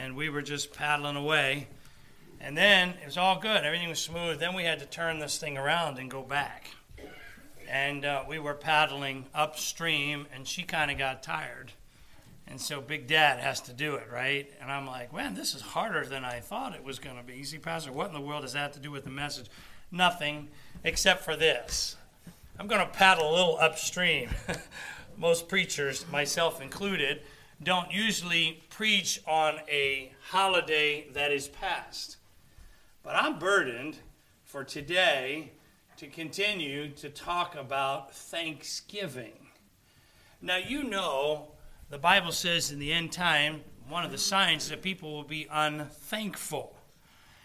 and we were just paddling away. And then it was all good, everything was smooth. Then we had to turn this thing around and go back. And uh, we were paddling upstream, and she kind of got tired. And so Big Dad has to do it, right? And I'm like, man, this is harder than I thought it was going to be. See, Pastor, what in the world does that have to do with the message? Nothing except for this. I'm going to paddle a little upstream. Most preachers, myself included, don't usually preach on a holiday that is past. But I'm burdened for today to continue to talk about Thanksgiving. Now, you know, the Bible says in the end time, one of the signs that people will be unthankful.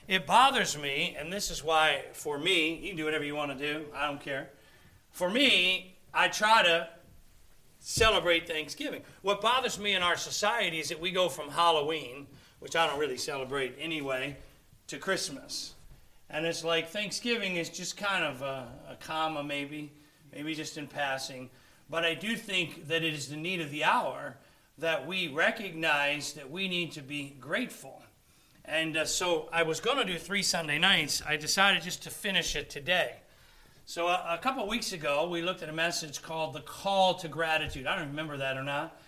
It bothers me, and this is why, for me, you can do whatever you want to do, I don't care. For me, I try to celebrate Thanksgiving. What bothers me in our society is that we go from Halloween, which I don't really celebrate anyway, to Christmas. And it's like Thanksgiving is just kind of a, a comma, maybe, maybe just in passing. But I do think that it is the need of the hour that we recognize that we need to be grateful. And uh, so I was going to do three Sunday nights. I decided just to finish it today. So a, a couple weeks ago, we looked at a message called The Call to Gratitude. I don't remember that or not.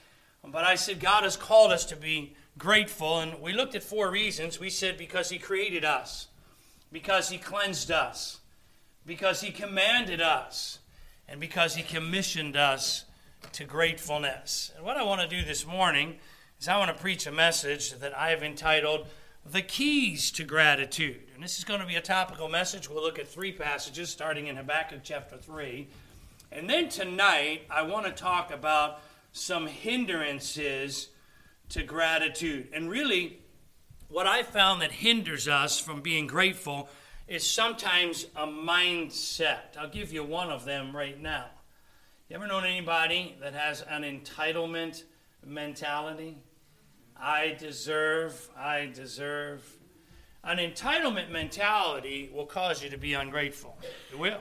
But I said, God has called us to be grateful. And we looked at four reasons. We said, because He created us, because He cleansed us, because He commanded us, and because He commissioned us to gratefulness. And what I want to do this morning is I want to preach a message that I have entitled The Keys to Gratitude. And this is going to be a topical message. We'll look at three passages starting in Habakkuk chapter 3. And then tonight, I want to talk about some hindrances to gratitude. And really, what I found that hinders us from being grateful is sometimes a mindset. I'll give you one of them right now. You ever known anybody that has an entitlement mentality? I deserve, I deserve. An entitlement mentality will cause you to be ungrateful. It will.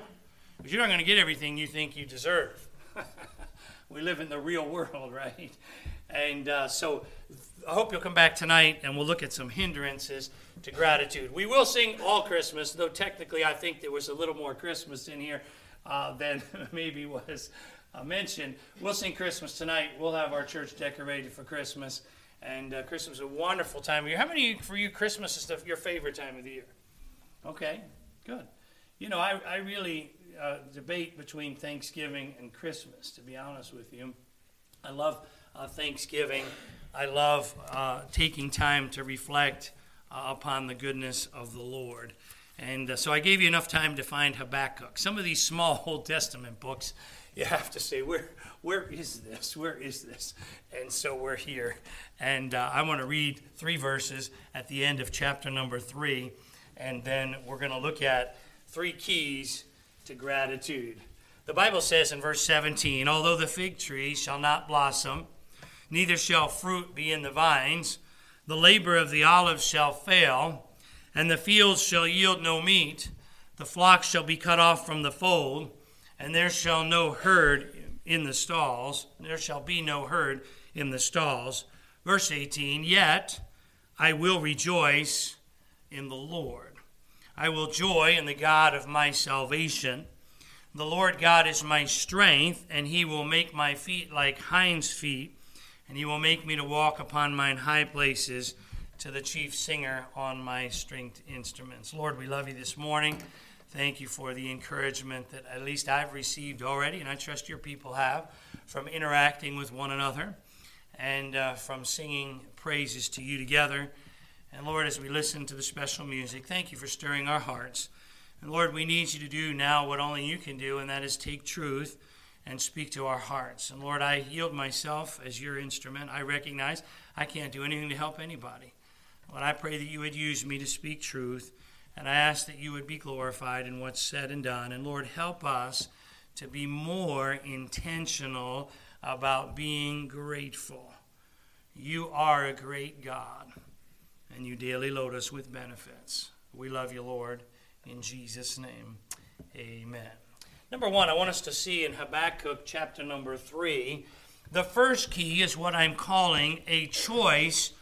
Because you're not going to get everything you think you deserve. we live in the real world, right? And uh, so I hope you'll come back tonight and we'll look at some hindrances to gratitude. We will sing all Christmas, though technically I think there was a little more Christmas in here uh, than maybe was uh, mentioned. We'll sing Christmas tonight. We'll have our church decorated for Christmas. And uh, Christmas is a wonderful time of year. How many for you Christmas is the, your favorite time of the year? Okay, good. You know, I, I really uh, debate between Thanksgiving and Christmas, to be honest with you. I love uh, Thanksgiving. I love uh, taking time to reflect uh, upon the goodness of the Lord. And uh, so I gave you enough time to find Habakkuk. Some of these small Old Testament books, you have to say, where, where is this? Where is this? And so we're here. And uh, I want to read three verses at the end of chapter number three. And then we're going to look at three keys to gratitude. The Bible says in verse 17, Although the fig tree shall not blossom, neither shall fruit be in the vines, the labor of the olive shall fail, and the fields shall yield no meat, the flock shall be cut off from the fold, and there shall no herd in the stalls, there shall be no herd in the stalls. Verse 18, Yet I will rejoice in the Lord. I will joy in the God of my salvation. The Lord God is my strength, and he will make my feet like hinds' feet, and he will make me to walk upon mine high places to the chief singer on my stringed instruments. Lord, we love you this morning. Thank you for the encouragement that at least I've received already, and I trust your people have, from interacting with one another and uh, from singing praises to you together. And Lord, as we listen to the special music, thank you for stirring our hearts. And Lord, we need you to do now what only you can do, and that is take truth and speak to our hearts. And Lord, I yield myself as your instrument. I recognize I can't do anything to help anybody. But I pray that you would use me to speak truth, and I ask that you would be glorified in what's said and done. And Lord, help us to be more intentional about being grateful. You are a great God and you daily load us with benefits. We love you, Lord. In Jesus' name, amen. Number one, I want us to see in Habakkuk chapter number three, the first key is what I'm calling a choice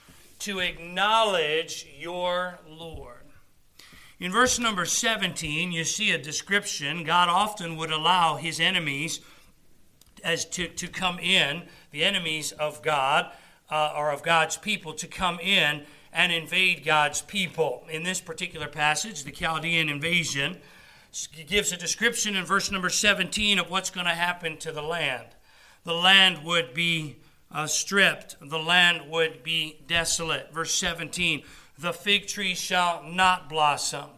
to acknowledge your Lord. In verse number 17, you see a description. God often would allow his enemies as to, to come in, the enemies of God uh, or of God's people, to come in and invade God's people. In this particular passage, the Chaldean invasion gives a description in verse number 17 of what's going to happen to the land. The land would be uh, stripped, the land would be desolate. Verse 17 The fig tree shall not blossom,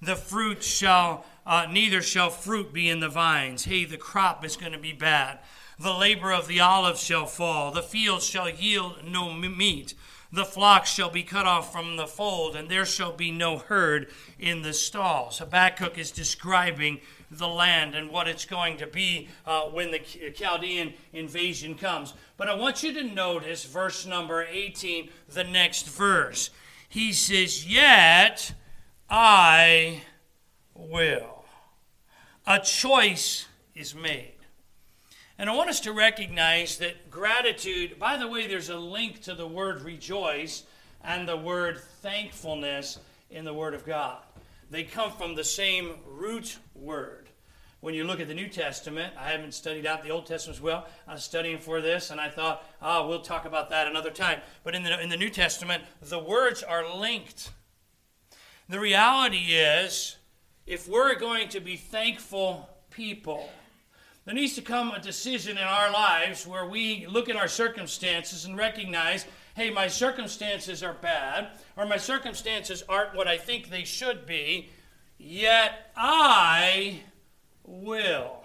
the fruit shall, uh, neither shall fruit be in the vines. Hey, the crop is going to be bad. The labor of the olive shall fall, the fields shall yield no meat the flock shall be cut off from the fold, and there shall be no herd in the stalls. Habakkuk is describing the land and what it's going to be uh, when the Chaldean invasion comes. But I want you to notice verse number 18, the next verse. He says, Yet I will. A choice is made. And I want us to recognize that gratitude, by the way, there's a link to the word rejoice and the word thankfulness in the Word of God. They come from the same root word. When you look at the New Testament, I haven't studied out the Old Testament as well. I was studying for this, and I thought, oh, we'll talk about that another time. But in the, in the New Testament, the words are linked. The reality is, if we're going to be thankful people, there needs to come a decision in our lives where we look at our circumstances and recognize hey, my circumstances are bad, or my circumstances aren't what I think they should be, yet I will.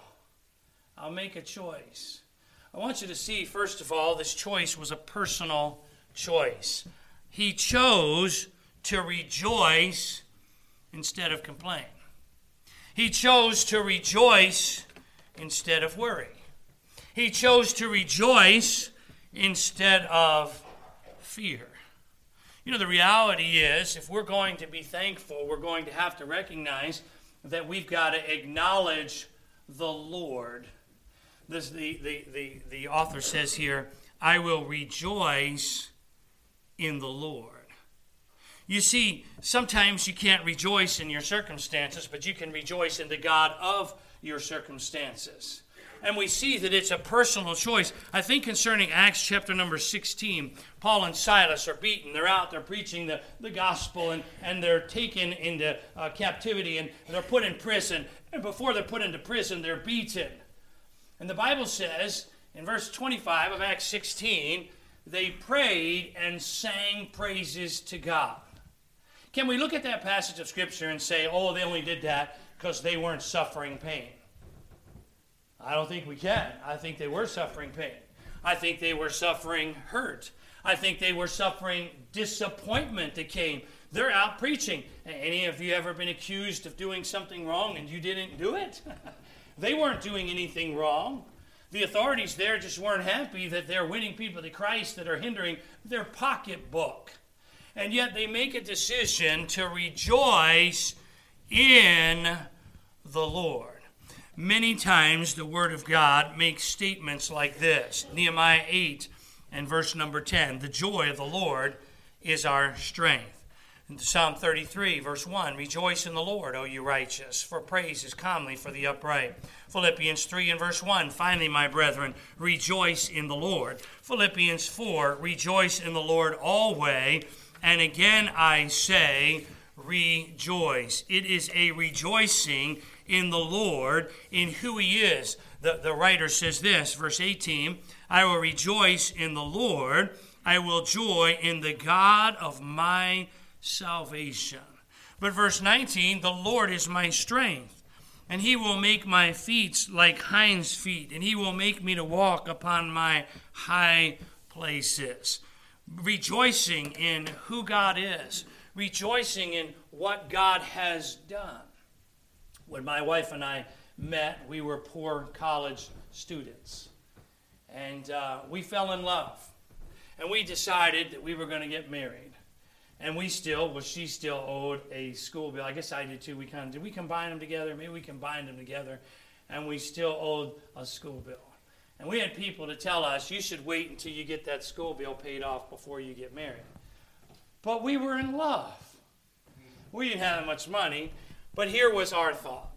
I'll make a choice. I want you to see, first of all, this choice was a personal choice. He chose to rejoice instead of complain. He chose to rejoice instead of worry. He chose to rejoice instead of fear. You know, the reality is, if we're going to be thankful, we're going to have to recognize that we've got to acknowledge the Lord. This, the, the, the, the author says here, I will rejoice in the Lord. You see, sometimes you can't rejoice in your circumstances, but you can rejoice in the God of your circumstances. And we see that it's a personal choice. I think concerning Acts chapter number 16, Paul and Silas are beaten. They're out, they're preaching the, the gospel, and, and they're taken into uh, captivity and they're put in prison. And before they're put into prison, they're beaten. And the Bible says in verse 25 of Acts 16, they prayed and sang praises to God. Can we look at that passage of Scripture and say, oh, they only did that because they weren't suffering pain. I don't think we can. I think they were suffering pain. I think they were suffering hurt. I think they were suffering disappointment that came. They're out preaching. Any of you ever been accused of doing something wrong and you didn't do it? they weren't doing anything wrong. The authorities there just weren't happy that they're winning people to Christ that are hindering their pocketbook. And yet they make a decision to rejoice in the Lord. Many times the Word of God makes statements like this Nehemiah 8 and verse number 10 The joy of the Lord is our strength. Psalm 33, verse 1 Rejoice in the Lord, O you righteous, for praise is comely for the upright. Philippians 3 and verse 1 Finally, my brethren, rejoice in the Lord. Philippians 4 Rejoice in the Lord always. And again I say, rejoice. It is a rejoicing in the Lord, in who He is. The, the writer says this, verse 18 I will rejoice in the Lord, I will joy in the God of my salvation. But verse 19 The Lord is my strength, and He will make my feet like hinds' feet, and He will make me to walk upon my high places. Rejoicing in who God is rejoicing in what God has done. When my wife and I met, we were poor college students. And uh, we fell in love. And we decided that we were going to get married. And we still, well, she still owed a school bill. I guess I did too. We kind of did we combine them together? Maybe we combined them together. And we still owed a school bill. And we had people to tell us, you should wait until you get that school bill paid off before you get married. but we were in love. We didn't have much money, but here was our thought.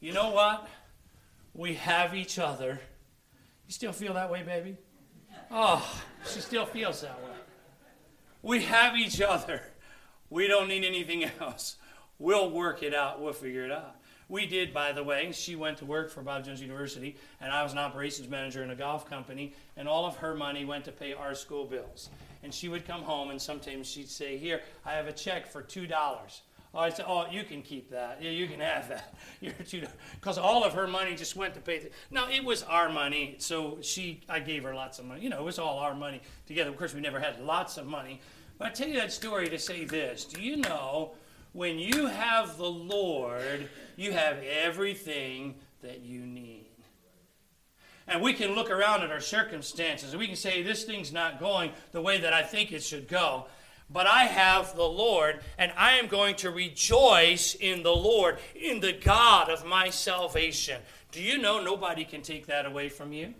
You know what? We have each other. You still feel that way, baby? Oh, she still feels that way. We have each other. We don't need anything else. We'll work it out. We'll figure it out. We did, by the way. She went to work for Bob Jones University, and I was an operations manager in a golf company, and all of her money went to pay our school bills. And she would come home, and sometimes she'd say, Here, I have a check for $2. I said, Oh, you can keep that. Yeah, you can have that. You're two because all of her money just went to pay. The, now it was our money, so she, I gave her lots of money. You know, it was all our money together. Of course, we never had lots of money, but I tell you that story to say this: Do you know when you have the Lord, you have everything that you need. And we can look around at our circumstances and we can say, this thing's not going the way that I think it should go. But I have the Lord, and I am going to rejoice in the Lord, in the God of my salvation. Do you know nobody can take that away from you?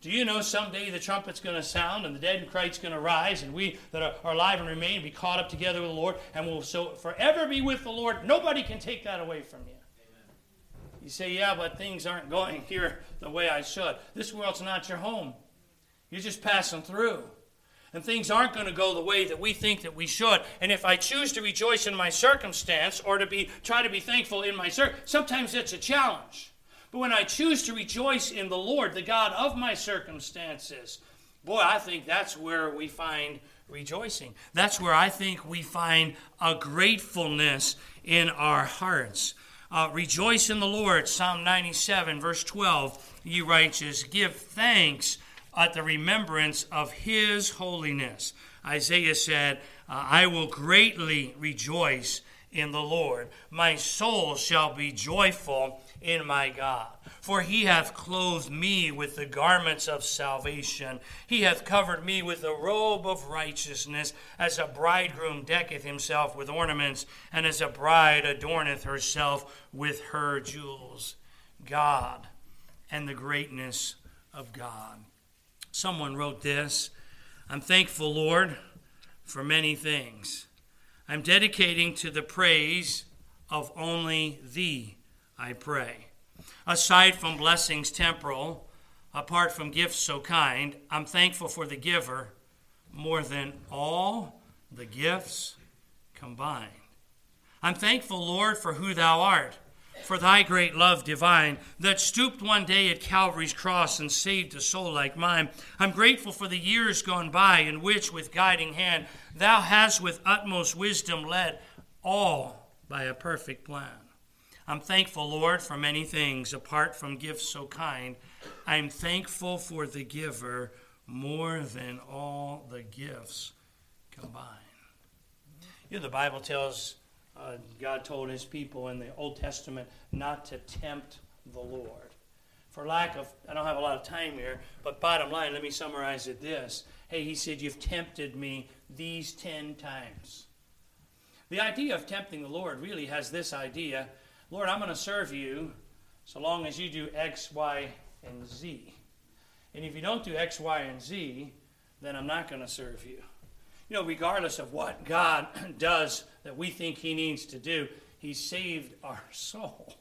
Do you know someday the trumpet's going to sound and the dead in Christ's going to rise and we that are, are alive and remain be caught up together with the Lord and will so forever be with the Lord? Nobody can take that away from you. Amen. You say, yeah, but things aren't going here the way I should. This world's not your home. You're just passing through. And things aren't going to go the way that we think that we should. And if I choose to rejoice in my circumstance or to be try to be thankful in my circumstance, sometimes it's a challenge. But when I choose to rejoice in the Lord, the God of my circumstances, boy, I think that's where we find rejoicing. That's where I think we find a gratefulness in our hearts. Uh, rejoice in the Lord, Psalm 97, verse 12. Ye righteous, give thanks at the remembrance of his holiness. Isaiah said, uh, I will greatly rejoice in the Lord. My soul shall be joyful in my God. For he hath clothed me with the garments of salvation. He hath covered me with a robe of righteousness, as a bridegroom decketh himself with ornaments, and as a bride adorneth herself with her jewels. God and the greatness of God. Someone wrote this I'm thankful, Lord, for many things. I'm dedicating to the praise of only Thee I pray. Aside from blessings temporal, apart from gifts so kind, I'm thankful for the giver more than all the gifts combined. I'm thankful, Lord, for who Thou art, for Thy great love divine that stooped one day at Calvary's cross and saved a soul like mine. I'm grateful for the years gone by in which, with guiding hand, Thou hast with utmost wisdom led all by a perfect plan. I'm thankful, Lord, for many things apart from gifts so kind. I'm thankful for the giver more than all the gifts combined. You know, the Bible tells, uh, God told his people in the Old Testament not to tempt the Lord. For lack of, I don't have a lot of time here, but bottom line, let me summarize it this. Hey, he said, You've tempted me these ten times. The idea of tempting the Lord really has this idea Lord, I'm going to serve you so long as you do X, Y, and Z. And if you don't do X, Y, and Z, then I'm not going to serve you. You know, regardless of what God does that we think He needs to do, He saved our soul.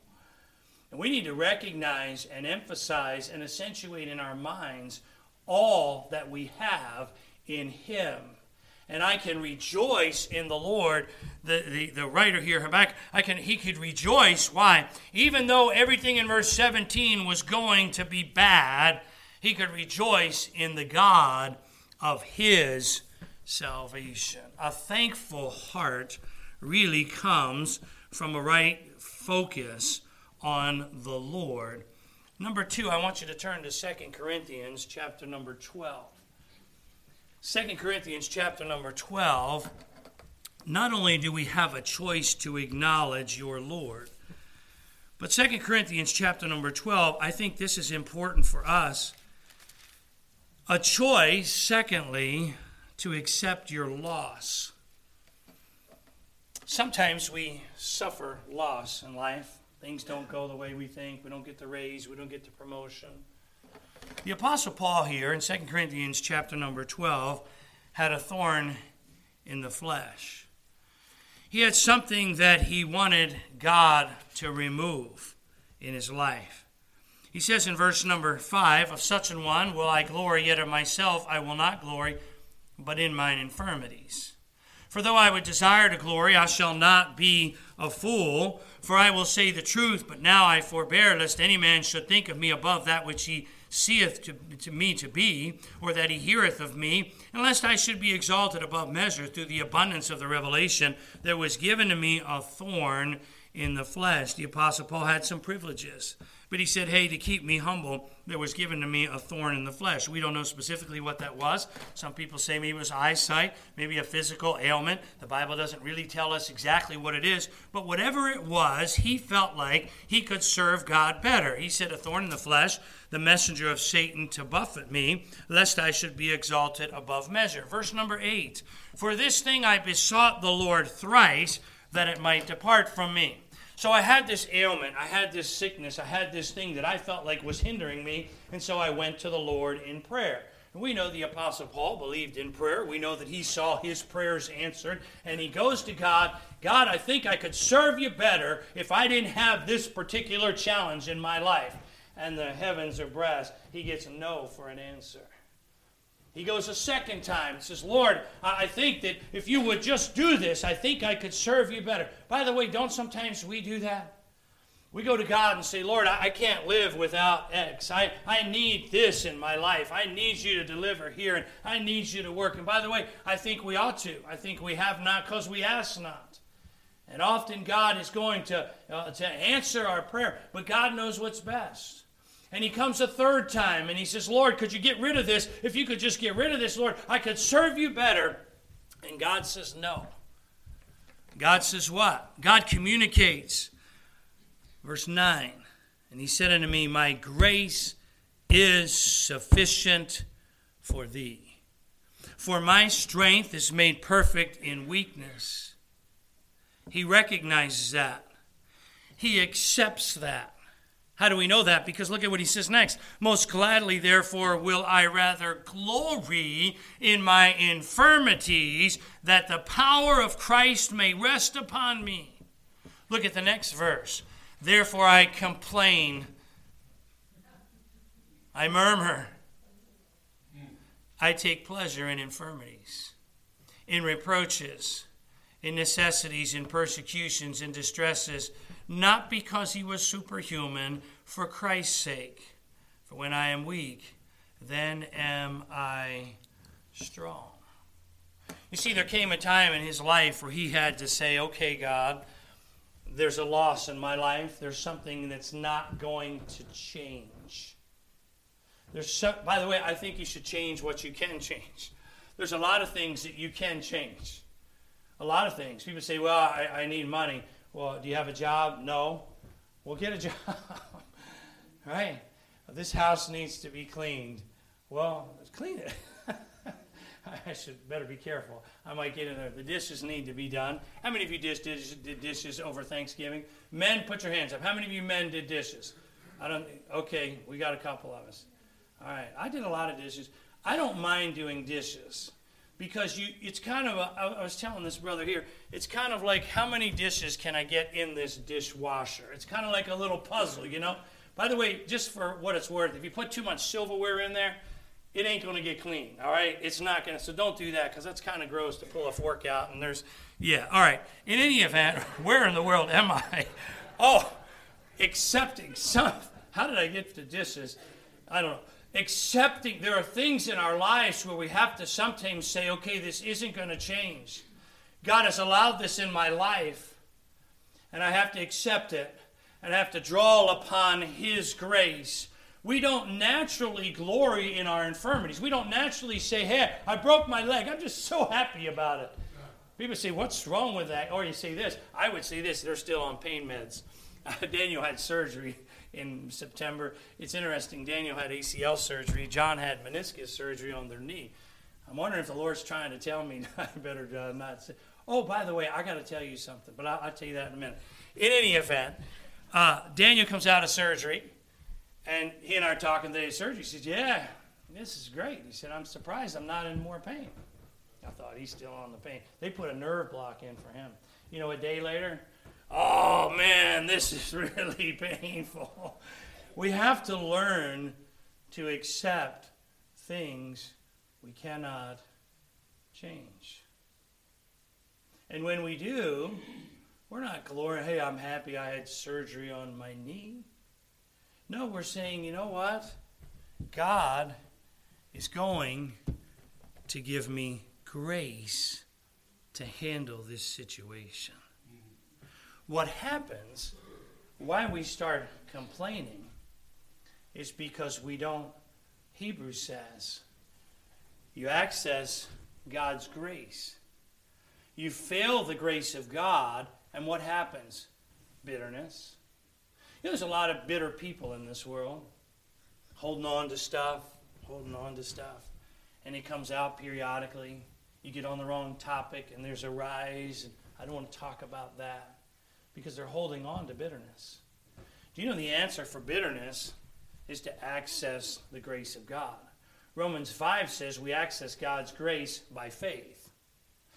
And we need to recognize and emphasize and accentuate in our minds all that we have in Him and I can rejoice in the Lord. The, the, the writer here, Habakkuk, I can, he could rejoice. Why? Even though everything in verse 17 was going to be bad, he could rejoice in the God of his salvation. A thankful heart really comes from a right focus on the Lord. Number two, I want you to turn to 2 Corinthians chapter number 12. Second Corinthians chapter number 12, not only do we have a choice to acknowledge your Lord, but Second Corinthians chapter number 12, I think this is important for us. A choice, secondly, to accept your loss. Sometimes we suffer loss in life. Things don't go the way we think. We don't get the raise. We don't get the promotion. The Apostle Paul here in 2 Corinthians chapter number 12 had a thorn in the flesh. He had something that he wanted God to remove in his life. He says in verse number 5 Of such an one will I glory, yet of myself I will not glory, but in mine infirmities. For though I would desire to glory, I shall not be a fool, for I will say the truth, but now I forbear, lest any man should think of me above that which he seeth to, to me to be, or that he heareth of me, and lest I should be exalted above measure through the abundance of the revelation, there was given to me a thorn in the flesh. The Apostle Paul had some privileges. But he said, Hey, to keep me humble, there was given to me a thorn in the flesh. We don't know specifically what that was. Some people say maybe it was eyesight, maybe a physical ailment. The Bible doesn't really tell us exactly what it is. But whatever it was, he felt like he could serve God better. He said, A thorn in the flesh, the messenger of Satan to buffet me, lest I should be exalted above measure. Verse number eight For this thing I besought the Lord thrice, that it might depart from me. So I had this ailment, I had this sickness, I had this thing that I felt like was hindering me, and so I went to the Lord in prayer. And we know the Apostle Paul believed in prayer. We know that he saw his prayers answered, and he goes to God God, I think I could serve you better if I didn't have this particular challenge in my life. And the heavens are brass. He gets no for an answer. He goes a second time and says, Lord, I think that if you would just do this, I think I could serve you better. By the way, don't sometimes we do that? We go to God and say, Lord, I can't live without X. I, I need this in my life. I need you to deliver here, and I need you to work. And by the way, I think we ought to. I think we have not because we ask not. And often God is going to, uh, to answer our prayer, but God knows what's best. And he comes a third time and he says, Lord, could you get rid of this? If you could just get rid of this, Lord, I could serve you better. And God says, No. God says, What? God communicates. Verse 9. And he said unto me, My grace is sufficient for thee. For my strength is made perfect in weakness. He recognizes that. He accepts that. How do we know that? Because look at what he says next. Most gladly, therefore, will I rather glory in my infirmities, that the power of Christ may rest upon me. Look at the next verse. Therefore, I complain, I murmur, I take pleasure in infirmities, in reproaches, in necessities, in persecutions, in distresses not because he was superhuman, for Christ's sake. For when I am weak, then am I strong. You see, there came a time in his life where he had to say, Okay, God, there's a loss in my life. There's something that's not going to change. There's by the way, I think you should change what you can change. There's a lot of things that you can change. A lot of things. People say, Well, I, I need money. Well, do you have a job? No. Well, get a job. right? This house needs to be cleaned. Well, clean it. I should better be careful. I might get in there. The dishes need to be done. How many of you did dishes, did dishes over Thanksgiving? Men, put your hands up. How many of you men did dishes? I don't. Okay, we got a couple of us. All right, I did a lot of dishes. I don't mind doing dishes because you it's kind of I was telling this brother here it's kind of like how many dishes can i get in this dishwasher? It's kind of like a little puzzle you know? By the way just for what it's worth if you put too much silverware in there it ain't going to get clean all right? It's not going to so don't do that because that's kind of gross to pull a fork out and there's yeah all right. In any event where in the world am i? Oh accepting some how did i get to dishes? I don't know accepting there are things in our lives where we have to sometimes say, okay, this isn't going to change. God has allowed this in my life, and I have to accept it, and I have to draw upon His grace. We don't naturally glory in our infirmities. We don't naturally say, hey, I broke my leg. I'm just so happy about it. People say, what's wrong with that? Or you say this. I would say this, they're still on pain meds. Daniel had surgery in September. It's interesting. Daniel had ACL surgery. John had meniscus surgery on their knee. I'm wondering if the Lord's trying to tell me I better uh, not say. Oh, by the way, I got to tell you something, but I'll, I'll, tell you that in a minute. In any event, uh, Daniel comes out of surgery, and he and I are talking today surgery. He says, "Yeah, this is great." He said, "I'm surprised I'm not in more pain." I thought he's still on the pain. They put a nerve block in for him. You know, a day later, oh man, this is really painful. We have to learn to accept things we cannot change. And when we do, we're not glorying, hey, I'm happy I had surgery on my knee. No, we're saying, you know what? God is going to give me grace to handle this situation. What happens, why we start complaining, is because we don't, Hebrews says, you access God's grace. You fail the grace of God, and what happens? Bitterness. You know, there's a lot of bitter people in this world, holding on to stuff, holding on to stuff, and it comes out periodically. You get on the wrong topic, and there's a rise, and I don't want to talk about that because they're holding on to bitterness. Do you know the answer for bitterness is to access the grace of God? Romans 5 says we access God's grace by faith.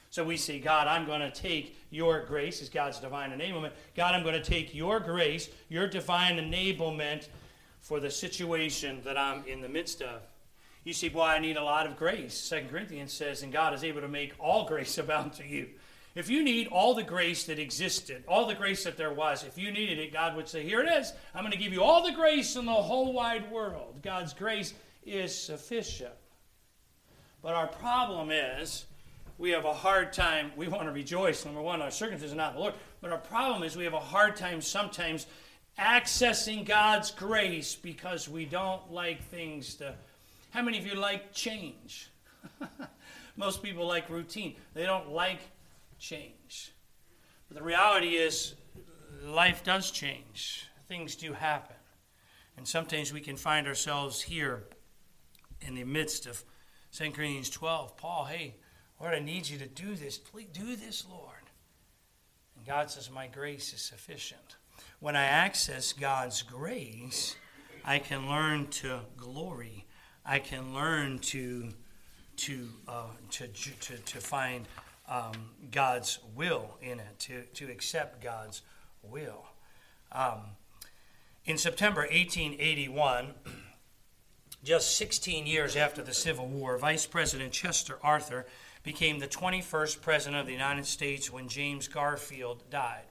So we say, God, I'm going to take your grace, as God's divine enablement. God, I'm going to take your grace, your divine enablement for the situation that I'm in the midst of. You see, boy, I need a lot of grace. Second Corinthians says, and God is able to make all grace abound to you. If you need all the grace that existed, all the grace that there was, if you needed it, God would say, Here it is. I'm going to give you all the grace in the whole wide world. God's grace is sufficient. But our problem is we have a hard time. We want to rejoice. Number one, our circumstances are not the Lord. But our problem is we have a hard time sometimes accessing God's grace because we don't like things to. How many of you like change? Most people like routine. They don't like change. But the reality is, life does change. Things do happen. And sometimes we can find ourselves here in the midst of 2 Corinthians 12, Paul, hey, Lord, I need you to do this. Please do this, Lord. And God says, My grace is sufficient. When I access God's grace, I can learn to glory. I can learn to to uh, to, to to find um, God's will in it, to to accept God's will. Um, in September 1881. Just 16 years after the Civil War, Vice President Chester Arthur became the 21st President of the United States when James Garfield died.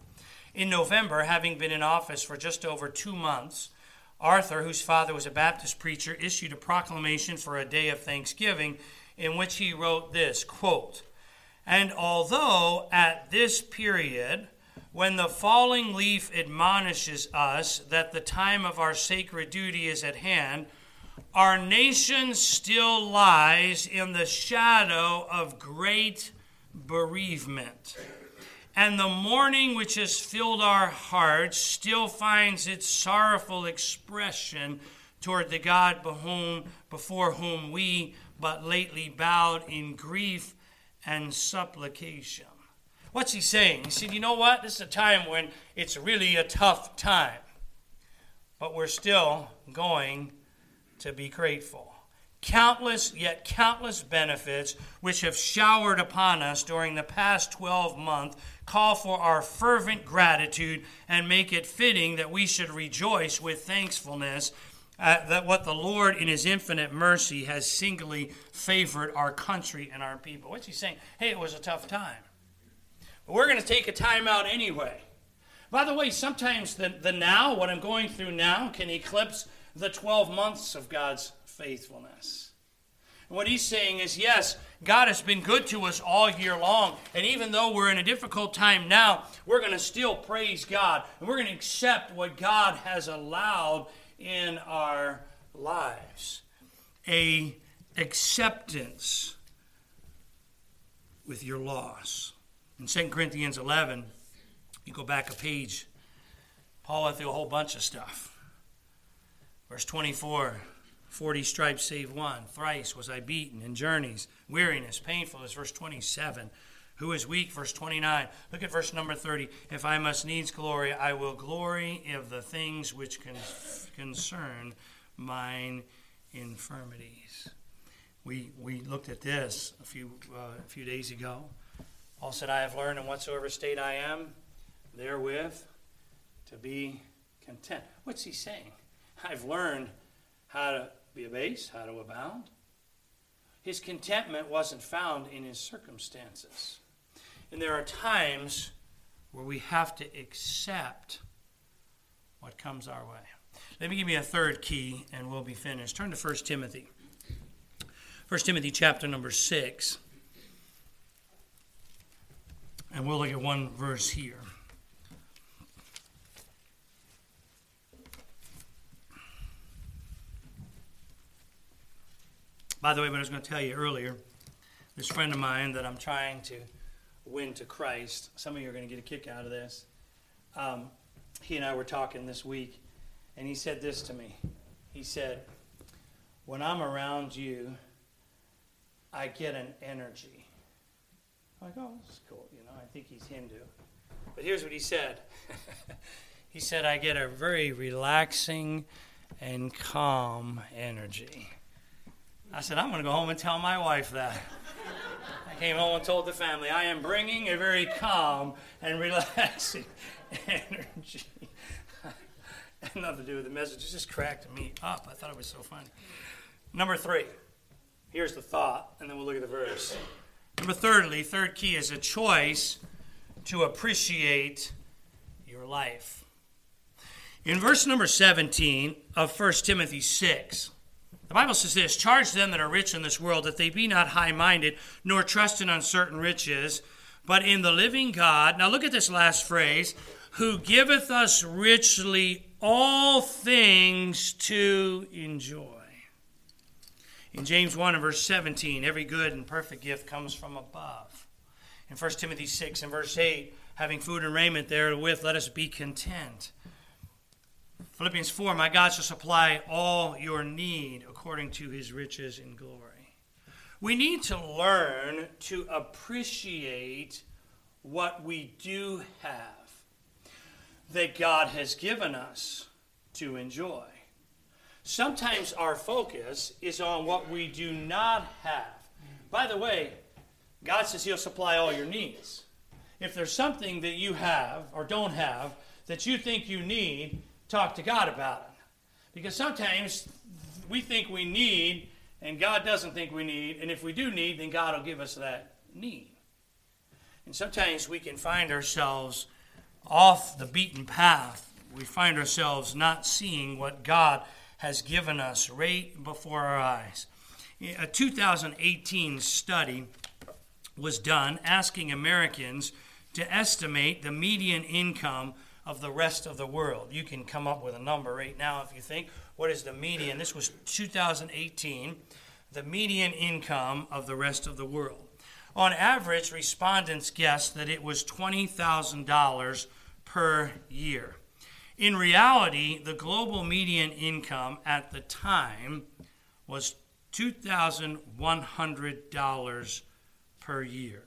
In November, having been in office for just over two months, Arthur, whose father was a Baptist preacher, issued a proclamation for a day of thanksgiving in which he wrote this quote, And although at this period, when the falling leaf admonishes us that the time of our sacred duty is at hand, our nation still lies in the shadow of great bereavement. And the mourning which has filled our hearts still finds its sorrowful expression toward the God before whom we but lately bowed in grief and supplication. What's he saying? He said, You know what? This is a time when it's really a tough time, but we're still going to be grateful. Countless, yet countless benefits which have showered upon us during the past 12 months call for our fervent gratitude and make it fitting that we should rejoice with thankfulness uh, that what the Lord in His infinite mercy has singly favored our country and our people. What's He saying? Hey, it was a tough time. But we're going to take a time out anyway. By the way, sometimes the, the now, what I'm going through now, can eclipse the 12 months of God's faithfulness. What he's saying is, yes, God has been good to us all year long. And even though we're in a difficult time now, we're going to still praise God. And we're going to accept what God has allowed in our lives. A acceptance with your loss. In 2 Corinthians 11, you go back a page, Paul went through a whole bunch of stuff. Verse 24 40 stripes save one. Thrice was I beaten in journeys, weariness, painful is verse 27. Who is weak? Verse 29. Look at verse number 30. If I must needs glory, I will glory of the things which con- concern mine infirmities. we, we looked at this a few, uh, a few days ago. Paul said, I have learned in whatsoever state I am, therewith to be content. What's he saying? I've learned how to be abased, how to abound. His contentment wasn't found in his circumstances. And there are times where we have to accept what comes our way. Let me give you a third key and we'll be finished. Turn to 1 Timothy. 1 Timothy chapter number 6. And we'll look at one verse here. By the way, what I was going to tell you earlier, this friend of mine that I'm trying to win to Christ, some of you are going to get a kick out of this. Um, he and I were talking this week, and he said this to me. He said, When I'm around you, I get an energy. I'm like, oh, that's cool. You know, I think he's Hindu. But here's what he said He said, I get a very relaxing and calm energy. I said, I'm going to go home and tell my wife that. I came home and told the family, I am bringing a very calm and relaxing energy. nothing to do with the message. It just cracked me up. I thought it was so funny. Number three. Here's the thought, and then we'll look at the verse. Number thirdly, third key is a choice to appreciate your life. In verse number 17 of 1 Timothy 6, the Bible says this Charge them that are rich in this world that they be not high minded, nor trust in uncertain riches, but in the living God. Now look at this last phrase who giveth us richly all things to enjoy. In James 1 and verse 17, every good and perfect gift comes from above. In 1 Timothy 6 and verse 8, having food and raiment therewith, let us be content. Philippians 4, my God shall supply all your need according to his riches in glory. We need to learn to appreciate what we do have that God has given us to enjoy. Sometimes our focus is on what we do not have. By the way, God says He'll supply all your needs. If there's something that you have or don't have that you think you need, talk to God about it. Because sometimes we think we need and God doesn't think we need, and if we do need, then God will give us that need. And sometimes we can find ourselves off the beaten path. We find ourselves not seeing what God has given us right before our eyes. A 2018 study was done asking Americans to estimate the median income of the rest of the world. You can come up with a number right now if you think. What is the median? This was 2018, the median income of the rest of the world. On average, respondents guessed that it was $20,000 per year. In reality, the global median income at the time was $2,100 per year.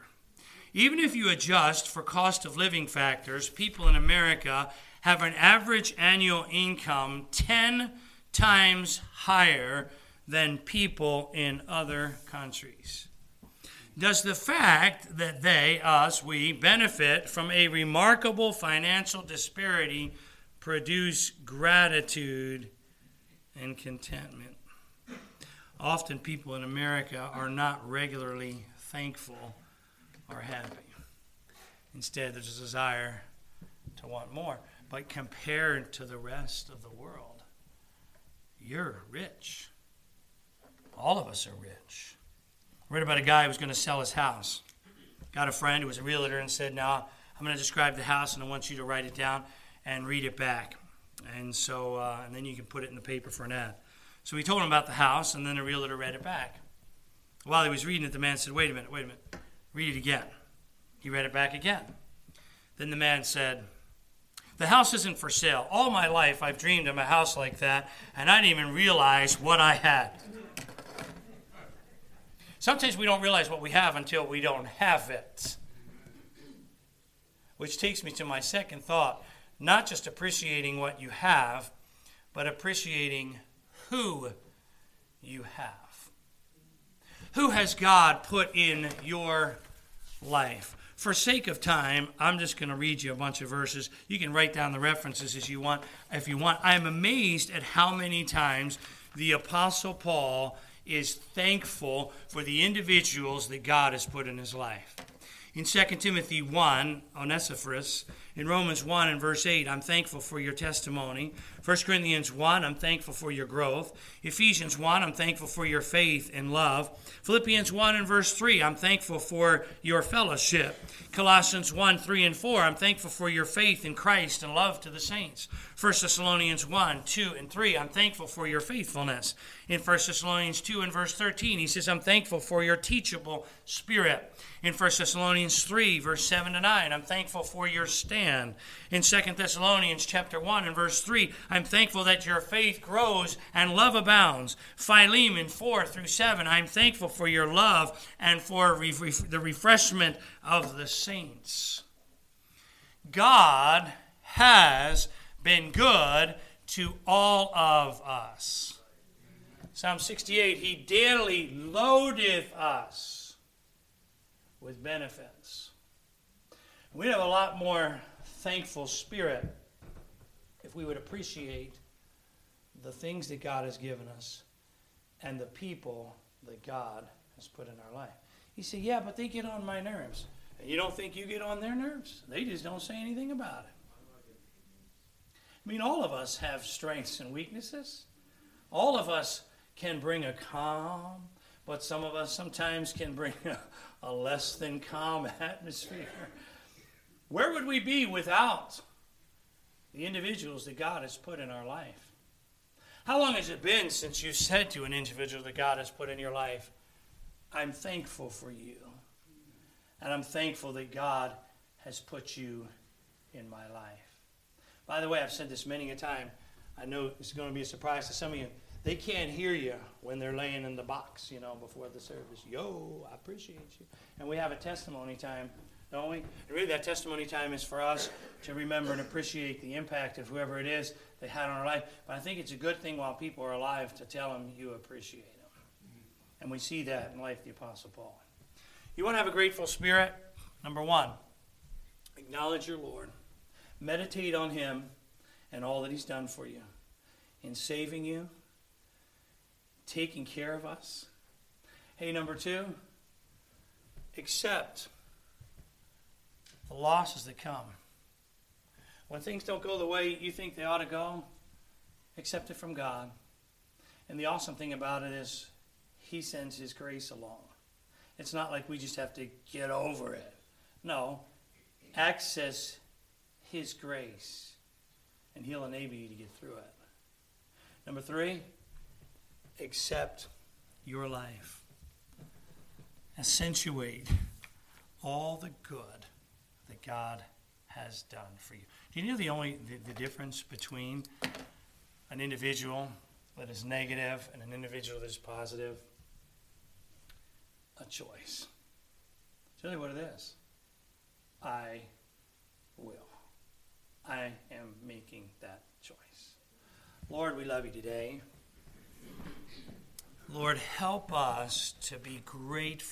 Even if you adjust for cost of living factors, people in America have an average annual income 10 times higher than people in other countries. Does the fact that they, us, we, benefit from a remarkable financial disparity produce gratitude and contentment. Often people in America are not regularly thankful or happy. Instead, there's a desire to want more. But compared to the rest of the world, you're rich. All of us are rich. I read about a guy who was going to sell his house. Got a friend who was a realtor and said, Now, I'm going to describe the house and I want you to write it down and read it back. And so, uh, and then you can put it in the paper for an ad. So he told him about the house, and then the realtor read it back. While he was reading it, the man said, Wait a minute, wait a minute. Read it again. He read it back again. Then the man said, The house isn't for sale. All my life I've dreamed of a house like that, and I didn't even realize what I had. Sometimes we don't realize what we have until we don't have it. Which takes me to my second thought not just appreciating what you have, but appreciating who you have. Who has God put in your life? For sake of time, I'm just going to read you a bunch of verses. You can write down the references as you want, if you want. I'm amazed at how many times the Apostle Paul is thankful for the individuals that God has put in his life. In 2 Timothy 1, Onesiphorus, in Romans 1 and verse 8, I'm thankful for your testimony. 1 Corinthians 1, I'm thankful for your growth. Ephesians 1, I'm thankful for your faith and love. Philippians 1 and verse 3, I'm thankful for your fellowship. Colossians 1, 3 and 4, I'm thankful for your faith in Christ and love to the saints. 1 Thessalonians 1, 2 and 3, I'm thankful for your faithfulness. In 1 Thessalonians 2 and verse 13, he says, I'm thankful for your teachable spirit. In 1 Thessalonians 3, verse 7 to 9, I'm thankful for your stand. In 2 Thessalonians chapter 1 and verse 3, I'm thankful that your faith grows and love abounds. Philemon 4 through 7, I'm thankful for your love and for the refreshment of the saints. God has been good to all of us. Psalm 68 He daily loadeth us with benefits. We'd have a lot more thankful spirit if we would appreciate the things that God has given us and the people that God has put in our life. He said, Yeah, but they get on my nerves. And you don't think you get on their nerves? They just don't say anything about it. I mean, all of us have strengths and weaknesses. All of us can bring a calm, but some of us sometimes can bring a, a less than calm atmosphere. Where would we be without the individuals that God has put in our life? How long has it been since you said to an individual that God has put in your life, I'm thankful for you? And I'm thankful that God has put you in my life. By the way, I've said this many a time. I know it's going to be a surprise to some of you. They can't hear you when they're laying in the box, you know, before the service. Yo, I appreciate you. And we have a testimony time, don't we? And really, that testimony time is for us to remember and appreciate the impact of whoever it is they had on our life. But I think it's a good thing while people are alive to tell them you appreciate them. And we see that in life of the Apostle Paul. You want to have a grateful spirit? Number one, acknowledge your Lord, meditate on Him and all that He's done for you in saving you taking care of us. Hey, number two, accept the losses that come. When things don't go the way you think they ought to go, accept it from God. And the awesome thing about it is, He sends His grace along. It's not like we just have to get over it. No, access His grace, and He'll enable you to get through it. Number three, accept your life. Accentuate all the good that God has done for you. Do you know the only the, the difference between an individual that is negative and an individual that is positive? A choice. Tell you what it is. I will. I am making that choice. Lord, we love you today. Lord, help us to be grateful